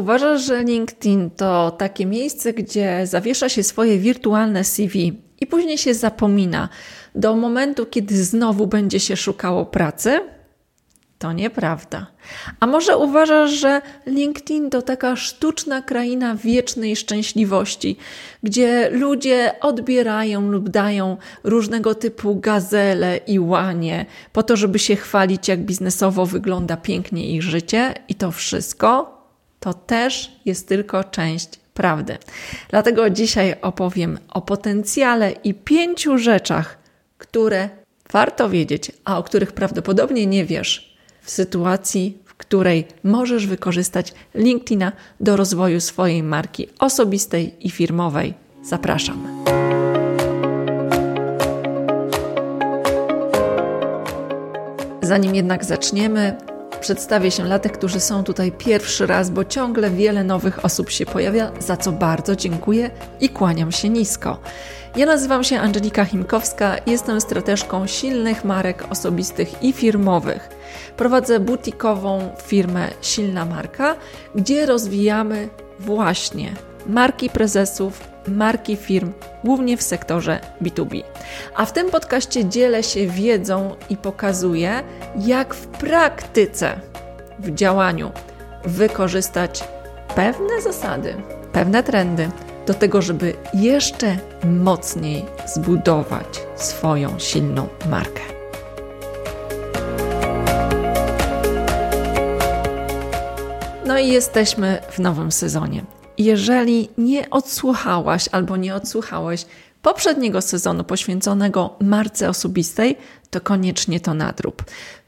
Uważasz, że LinkedIn to takie miejsce, gdzie zawiesza się swoje wirtualne CV i później się zapomina do momentu, kiedy znowu będzie się szukało pracy? To nieprawda. A może uważasz, że LinkedIn to taka sztuczna kraina wiecznej szczęśliwości, gdzie ludzie odbierają lub dają różnego typu gazele i łanie po to, żeby się chwalić, jak biznesowo wygląda pięknie ich życie i to wszystko to też jest tylko część prawdy. Dlatego dzisiaj opowiem o potencjale i pięciu rzeczach, które warto wiedzieć, a o których prawdopodobnie nie wiesz w sytuacji, w której możesz wykorzystać LinkedIna do rozwoju swojej marki osobistej i firmowej. Zapraszam. Zanim jednak zaczniemy, przedstawię się dla tych, którzy są tutaj pierwszy raz, bo ciągle wiele nowych osób się pojawia, za co bardzo dziękuję i kłaniam się nisko. Ja nazywam się Angelika Chimkowska, jestem strateżką silnych marek osobistych i firmowych. Prowadzę butikową firmę Silna Marka, gdzie rozwijamy właśnie marki prezesów, marki firm, głównie w sektorze B2B. A w tym podcaście dzielę się wiedzą i pokazuję, jak w praktyce, w działaniu wykorzystać pewne zasady, pewne trendy do tego, żeby jeszcze mocniej zbudować swoją silną markę. No i jesteśmy w nowym sezonie. Jeżeli nie odsłuchałaś albo nie odsłuchałeś poprzedniego sezonu poświęconego marce osobistej, to koniecznie to nadrób.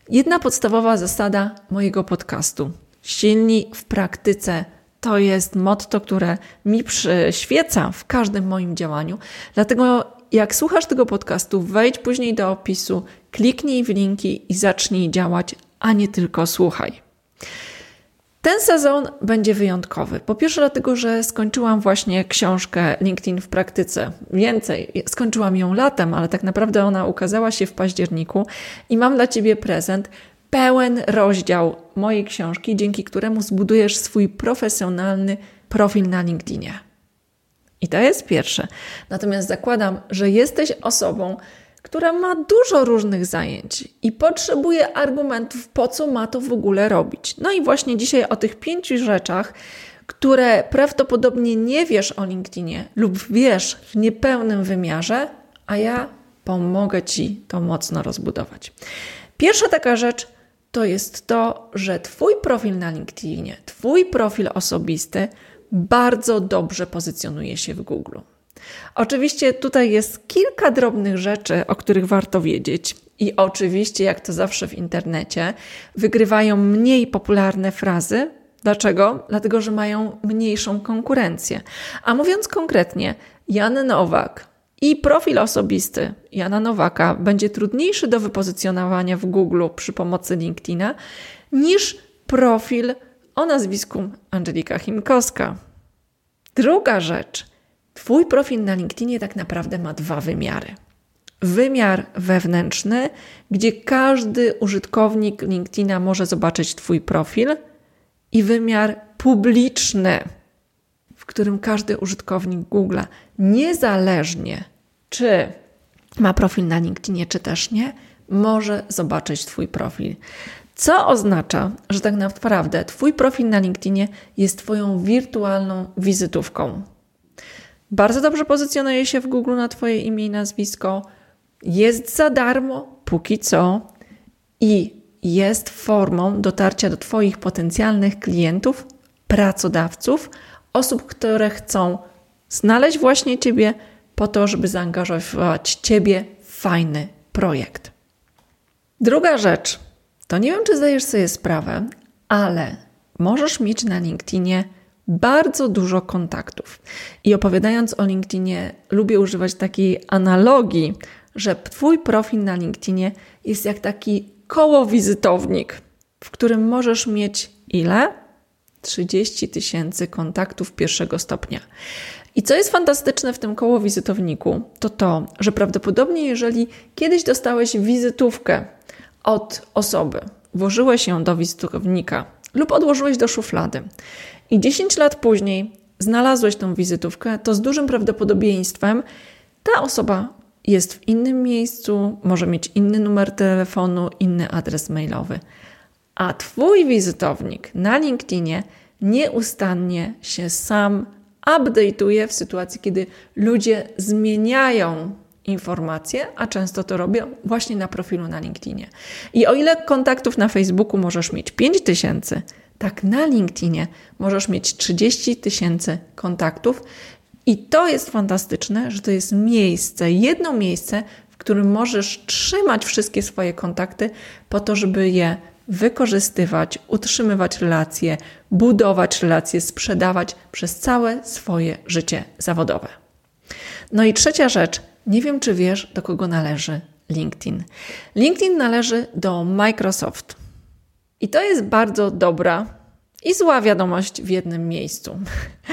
Jedna podstawowa zasada mojego podcastu. Silni w praktyce to jest motto, które mi przyświeca w każdym moim działaniu. Dlatego jak słuchasz tego podcastu, wejdź później do opisu, kliknij w linki i zacznij działać, a nie tylko słuchaj. Ten sezon będzie wyjątkowy. Po pierwsze, dlatego, że skończyłam właśnie książkę LinkedIn w praktyce. Więcej, skończyłam ją latem, ale tak naprawdę ona ukazała się w październiku i mam dla Ciebie prezent pełen rozdział mojej książki, dzięki któremu zbudujesz swój profesjonalny profil na LinkedInie. I to jest pierwsze. Natomiast zakładam, że jesteś osobą, która ma dużo różnych zajęć i potrzebuje argumentów, po co ma to w ogóle robić. No i właśnie dzisiaj o tych pięciu rzeczach, które prawdopodobnie nie wiesz o LinkedInie lub wiesz w niepełnym wymiarze, a ja pomogę Ci to mocno rozbudować. Pierwsza taka rzecz to jest to, że Twój profil na LinkedInie, Twój profil osobisty bardzo dobrze pozycjonuje się w Google. Oczywiście tutaj jest kilka drobnych rzeczy, o których warto wiedzieć. I oczywiście, jak to zawsze w internecie, wygrywają mniej popularne frazy. Dlaczego? Dlatego, że mają mniejszą konkurencję. A mówiąc konkretnie, Jan Nowak i profil osobisty Jana Nowaka będzie trudniejszy do wypozycjonowania w Google przy pomocy LinkedIna niż profil o nazwisku Angelika Chimkowska. Druga rzecz – Twój profil na LinkedInie tak naprawdę ma dwa wymiary. Wymiar wewnętrzny, gdzie każdy użytkownik LinkedIna może zobaczyć Twój profil, i wymiar publiczny, w którym każdy użytkownik Google, niezależnie czy ma profil na LinkedInie, czy też nie, może zobaczyć Twój profil. Co oznacza, że tak naprawdę Twój profil na LinkedInie jest Twoją wirtualną wizytówką bardzo dobrze pozycjonuje się w Google na Twoje imię i nazwisko, jest za darmo póki co i jest formą dotarcia do Twoich potencjalnych klientów, pracodawców, osób, które chcą znaleźć właśnie Ciebie po to, żeby zaangażować Ciebie w fajny projekt. Druga rzecz, to nie wiem, czy zdajesz sobie sprawę, ale możesz mieć na LinkedInie bardzo dużo kontaktów. I opowiadając o LinkedInie, lubię używać takiej analogii, że Twój profil na LinkedInie jest jak taki koło wizytownik, w którym możesz mieć ile? 30 tysięcy kontaktów pierwszego stopnia. I co jest fantastyczne w tym koło wizytowniku, to to, że prawdopodobnie jeżeli kiedyś dostałeś wizytówkę od osoby, włożyłeś ją do wizytownika, lub odłożyłeś do szuflady i 10 lat później znalazłeś tą wizytówkę, to z dużym prawdopodobieństwem ta osoba jest w innym miejscu, może mieć inny numer telefonu, inny adres mailowy. A Twój wizytownik na LinkedInie nieustannie się sam update'uje w sytuacji, kiedy ludzie zmieniają informacje, a często to robią właśnie na profilu na LinkedInie. I o ile kontaktów na Facebooku możesz mieć 5000, tak na LinkedInie możesz mieć 30 tysięcy kontaktów. I to jest fantastyczne, że to jest miejsce, jedno miejsce, w którym możesz trzymać wszystkie swoje kontakty po to, żeby je wykorzystywać, utrzymywać relacje, budować relacje, sprzedawać przez całe swoje życie zawodowe. No i trzecia rzecz, nie wiem czy wiesz, do kogo należy LinkedIn. LinkedIn należy do Microsoft. I to jest bardzo dobra i zła wiadomość w jednym miejscu.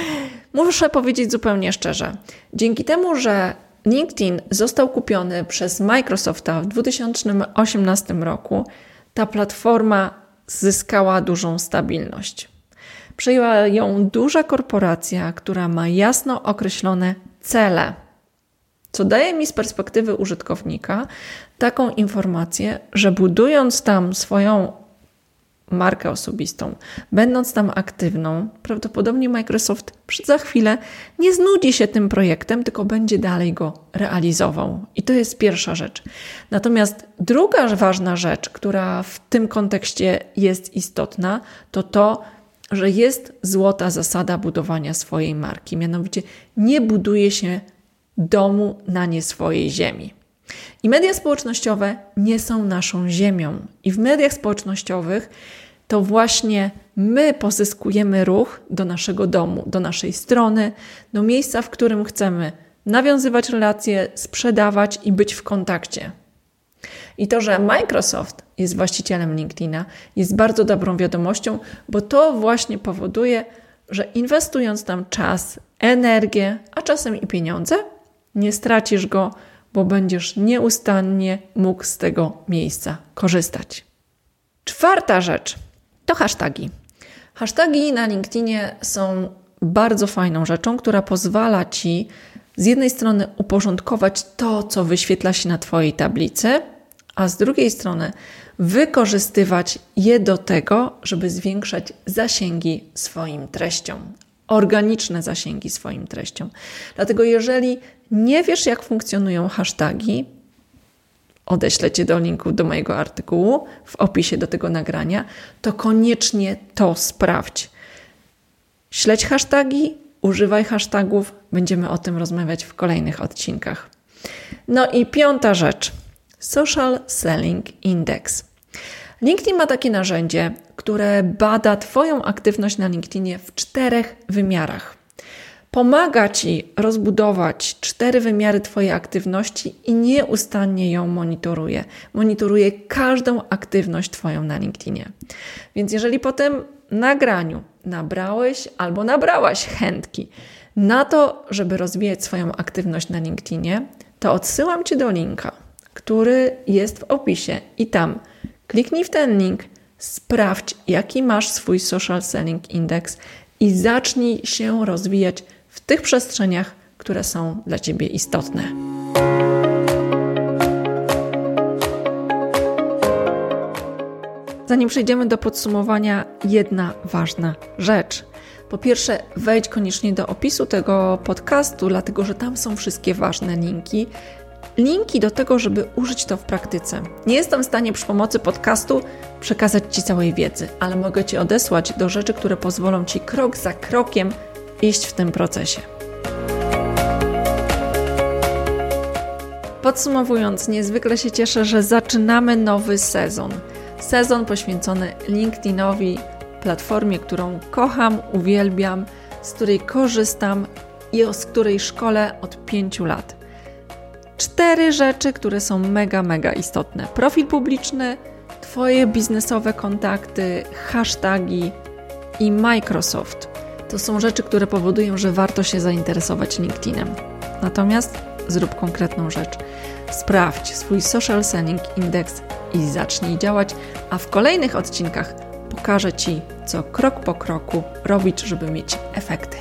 Muszę powiedzieć zupełnie szczerze. Dzięki temu, że LinkedIn został kupiony przez Microsofta w 2018 roku, ta platforma zyskała dużą stabilność. Przejęła ją duża korporacja, która ma jasno określone cele, co daje mi z perspektywy użytkownika taką informację, że budując tam swoją markę osobistą, będąc tam aktywną, prawdopodobnie Microsoft za chwilę nie znudzi się tym projektem, tylko będzie dalej go realizował. I to jest pierwsza rzecz. Natomiast druga ważna rzecz, która w tym kontekście jest istotna, to to, że jest złota zasada budowania swojej marki. Mianowicie nie buduje się domu na nie swojej ziemi. I media społecznościowe nie są naszą ziemią. I w mediach społecznościowych to właśnie my pozyskujemy ruch do naszego domu, do naszej strony, do miejsca, w którym chcemy nawiązywać relacje, sprzedawać i być w kontakcie. I to, że Microsoft jest właścicielem LinkedIna, jest bardzo dobrą wiadomością, bo to właśnie powoduje, że inwestując tam czas, energię, a czasem i pieniądze, nie stracisz go, bo będziesz nieustannie mógł z tego miejsca korzystać. Czwarta rzecz to hasztagi. Hasztagi na LinkedInie są bardzo fajną rzeczą, która pozwala ci z jednej strony uporządkować to, co wyświetla się na Twojej tablicy, a z drugiej strony wykorzystywać je do tego, żeby zwiększać zasięgi swoim treściom, organiczne zasięgi swoim treściom. Dlatego, jeżeli nie wiesz, jak funkcjonują hasztagi, odeślę Cię do linku do mojego artykułu w opisie do tego nagrania, to koniecznie to sprawdź. Śledź hasztagi, używaj hashtagów, będziemy o tym rozmawiać w kolejnych odcinkach. No i piąta rzecz. Social Selling Index. LinkedIn ma takie narzędzie, które bada Twoją aktywność na LinkedInie w czterech wymiarach. Pomaga Ci rozbudować cztery wymiary Twojej aktywności i nieustannie ją monitoruje. Monitoruje każdą aktywność Twoją na LinkedInie. Więc jeżeli po tym nagraniu nabrałeś albo nabrałaś chętki na to, żeby rozwijać swoją aktywność na LinkedInie, to odsyłam Cię do linka, który jest w opisie i tam kliknij w ten link, sprawdź, jaki masz swój social selling index i zacznij się rozwijać w tych przestrzeniach, które są dla Ciebie istotne. Zanim przejdziemy do podsumowania, jedna ważna rzecz. Po pierwsze, wejdź koniecznie do opisu tego podcastu, dlatego że tam są wszystkie ważne linki. Linki do tego, żeby użyć to w praktyce. Nie jestem w stanie przy pomocy podcastu przekazać Ci całej wiedzy, ale mogę Ci odesłać do rzeczy, które pozwolą Ci krok za krokiem iść w tym procesie. Podsumowując, niezwykle się cieszę, że zaczynamy nowy sezon. Sezon poświęcony LinkedInowi, platformie, którą kocham, uwielbiam, z której korzystam i z której szkole od pięciu lat. Cztery rzeczy, które są mega, mega istotne: profil publiczny, Twoje biznesowe kontakty, hasztagi i Microsoft. To są rzeczy, które powodują, że warto się zainteresować LinkedInem. Natomiast zrób konkretną rzecz. Sprawdź swój Social Selling Index i zacznij działać, a w kolejnych odcinkach pokażę Ci, co krok po kroku robić, żeby mieć efekty.